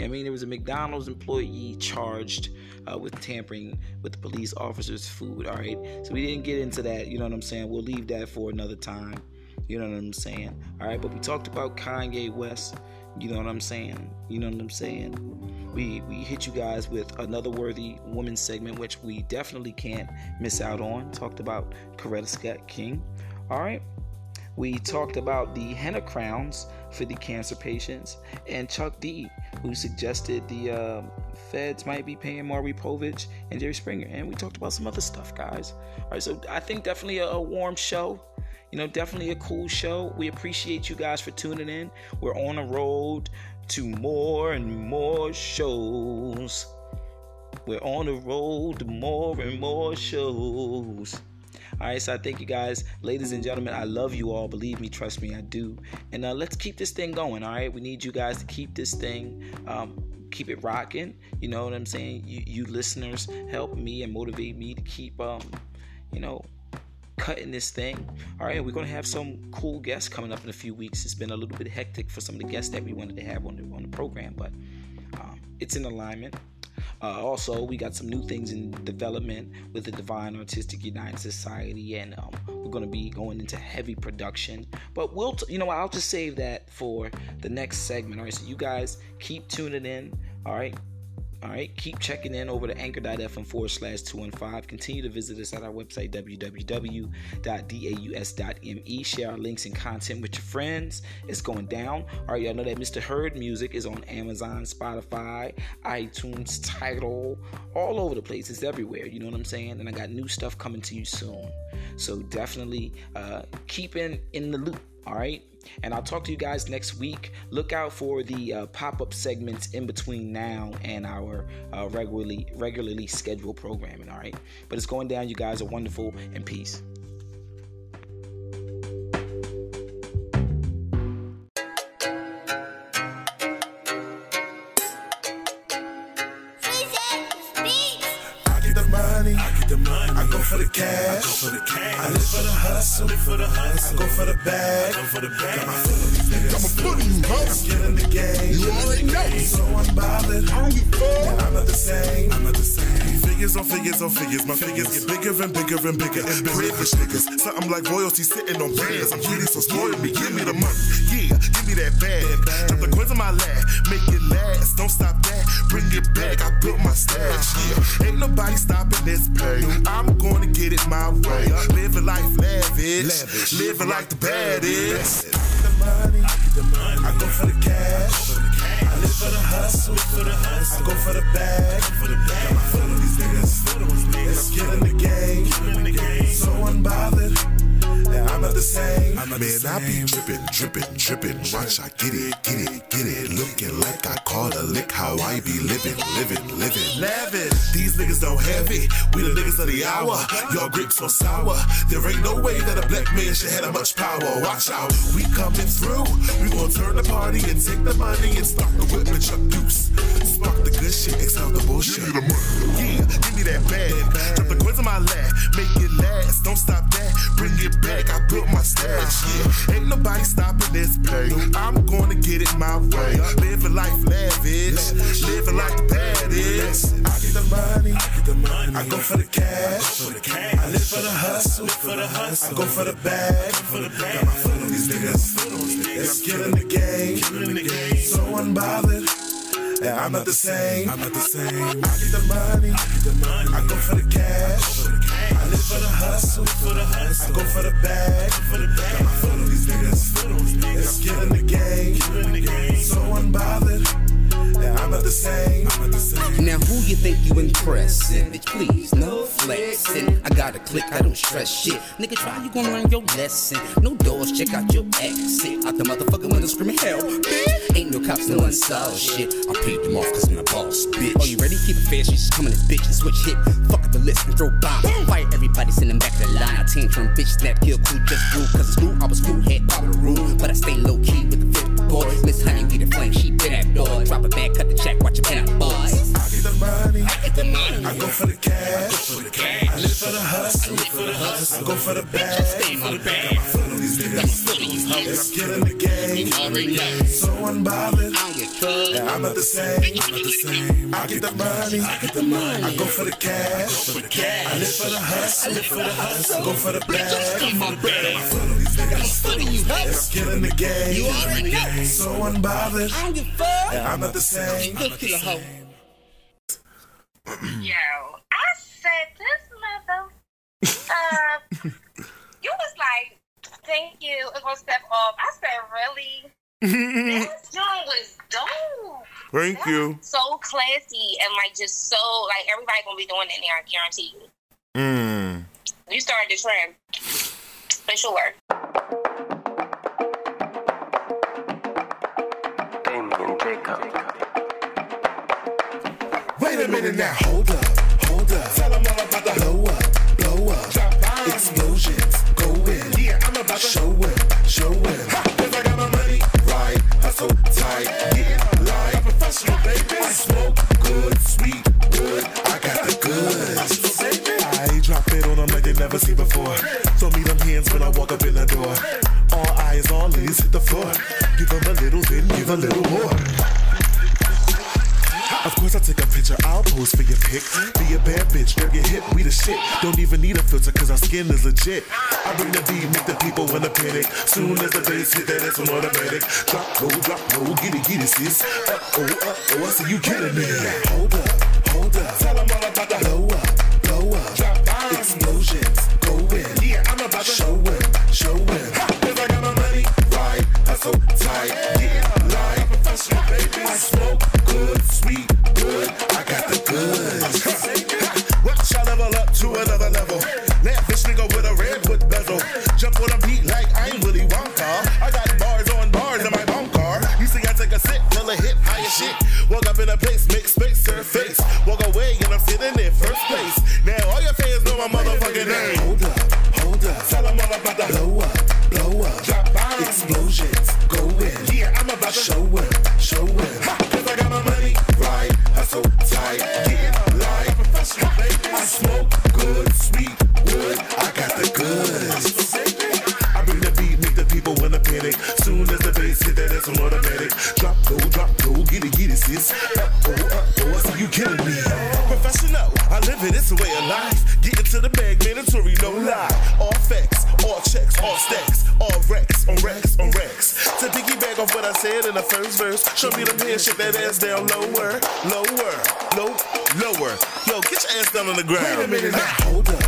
A: I mean, there was a McDonald's employee charged uh, with tampering with the police officer's food. All right, so we didn't get into that. You know what I'm saying? We'll leave that for another time. You know what I'm saying? All right, but we talked about Kanye West. You know what I'm saying? You know what I'm saying? We we hit you guys with another worthy woman segment, which we definitely can't miss out on. Talked about Coretta Scott King. All right. We talked about the henna crowns for the cancer patients, and Chuck D, who suggested the uh, feds might be paying Maury Povich and Jerry Springer. And we talked about some other stuff, guys. All right, so I think definitely a, a warm show. You know, definitely a cool show. We appreciate you guys for tuning in. We're on the road to more and more shows. We're on the road to more and more shows. All right, so I thank you guys, ladies and gentlemen. I love you all. Believe me, trust me, I do. And uh, let's keep this thing going. All right, we need you guys to keep this thing. Um, keep it rocking. You know what I'm saying? You, you listeners help me and motivate me to keep, um, you know, cutting this thing. All right, we're gonna have some cool guests coming up in a few weeks. It's been a little bit hectic for some of the guests that we wanted to have on the on the program, but um, it's in alignment. Uh, also, we got some new things in development with the Divine Artistic United Society, and um, we're going to be going into heavy production. But we'll, t- you know, I'll just save that for the next segment. All right, so you guys keep tuning in. All right, all right, keep checking in over to anchor.fm forward slash 215. Continue to visit us at our website, www.daus.me. Share our links and content with your friends. It's going down. All right, y'all know that Mr. Heard Music is on Amazon, Spotify, iTunes, Tidal, all over the place. It's everywhere. You know what I'm saying? And I got new stuff coming to you soon. So definitely uh, keep in, in the loop. All right. And I'll talk to you guys next week. Look out for the uh, pop-up segments in between now and our uh, regularly regularly scheduled programming. All right, but it's going down. You guys are wonderful, and peace.
M: I get the money, I go for the cash. cash. I live for the hustle. I live for the hustle. I go for the bag. I go for the bag. Got my foot on these niggas. Got my foot on you, huh? I'm killing the game. You already know. So unbothered. I don't give a fuck. I'm not the same. I'm not the same. Figures on figures on figures. My figures get bigger and bigger and bigger and bigger. Rich niggas. Something like royalty sitting on bills. I'm greedy, so spoil me. Give me the money. Yeah, give me that bag. Drop the coins in my lap. Make it last. Don't stop that. Bring it back. I built my stash. Yeah. Ain't nobody stopping this play. I'm gonna get it my way. Living life lavish. Living like the baddest. I get the money. I get the money. I go for the cash. I live for the hustle. For the hustle. I go for the bag. For the bag. Got my foot on these niggas. I'm killing the game. So unbothered. Yeah, I'm not the same. Man, I be drippin', drippin', drippin'. Watch, I get it, get it, get it. Looking like I caught a lick. How I be living, living, living. Lavish. These niggas don't have it. We the niggas of the hour. Y'all grapes so sour. There ain't no way that a black man should have that much power. Watch out, we coming through. We gon' turn the party and take the money and start the whip and chuck deuce. Spark the good shit, exhale the bullshit. Give me the money. Yeah, give me that bag. Drop the coins in my lap. Make it last. Don't stop that. Bring it back. I built my stash. Yeah, ain't nobody stopping this play. I'm gonna get it my way. Living life lavish. Living like the baddest. I get the money. I get the money. I go for the cash. I live for the hustle. For the hustle. I go for the bag. For the bag. Got my foot on these niggas. I'm killing the game. So unbothered. Yeah, I'm not the same. I'm not the same. I get the money. I get the money. I go for the cash. I live for the hustle. For the hustle. I go for the bag. For the bag. Got my foot on these niggas. I'm killing the game. So unbothered. Yeah, I'm not the same. I'm not the same.
N: Now who you think you impressing? Bitch, please, no flexing. I got a click, I don't stress shit. Nigga, try you gon' learn your lesson. No doors, check out your exit. Out the motherfucking window screaming hell, bitch. Ain't no cops, no unsolved shit. I paid them off cause I'm the boss, bitch. Oh, you ready? Keep it fair, she's coming this bitch and switch hit. Fuck up the list and throw bomb. Fight everybody, send them back to the line. I team from bitch, snap, kill, cool, just rule. Cause it's cool, I was cool, head, pop the rule. But I stay low key with the fifth boy. Miss Honey, we the flame, she been that door. Drop a bag, cut the check, watch your pen out, boys.
M: I get the money. I get the money. I go for the cash. I, go for the cash. I live for the hustle. I live for the hustle. I go for the bag. Stay for the bag. Got my foot on these niggas. I'm killing the game. So unbothered. Yeah, I'm not the same. I'm not the same. I get the money. I get the money. I go for the cash. I, for the cash. I live for the hustle. I live for the hustle. I go for the bag. My foot on these niggas. I'm killing the game. You already know. So unbothered. I don't a fuck. Yeah, I'm not the same. I'm not the same.
O: Yo, I said this mother. Uh, you was like, thank you. It was step off. I said, really? this joint was dope.
M: Thank you.
O: So classy and like just so like everybody gonna be doing it in there. I guarantee you.
M: Mm.
O: You started the trend for sure.
P: Damien Jacob.
M: Wait a minute now. Hold up, hustle tight, like a professional, baby. I smoke good, sweet, good. I got the goods. I drop it on them like they never seen before. Throw me them hands when I walk up in the door. All eyes, all ears hit the floor. Give them a little, then give a little more. Of course I take a picture, I'll pose for your pic. Be a bad bitch, girl, get hit, we the shit. Don't even need a filter, cause our skin is legit. I bring the beat, make the people wanna panic. Soon as the bass hit, that it's on automatic. Drop low, drop low, get it, get it, sis. Uh oh, uh oh, I see you killing me. Hold up, hold up. Tell them all about the blow up, blow up. Serve face. Show me the man. Shit that ass down lower, lower, low, lower. Yo, get your ass down on the ground.
P: Wait a minute now, hold up.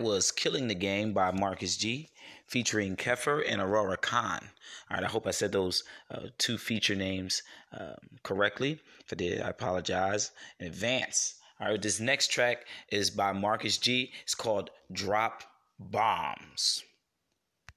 A: was Killing the Game by Marcus G, featuring Keffer and Aurora Khan. All right, I hope I said those uh, two feature names um, correctly. If I did, I apologize in advance. All right, this next track is by Marcus G. It's called Drop Bombs.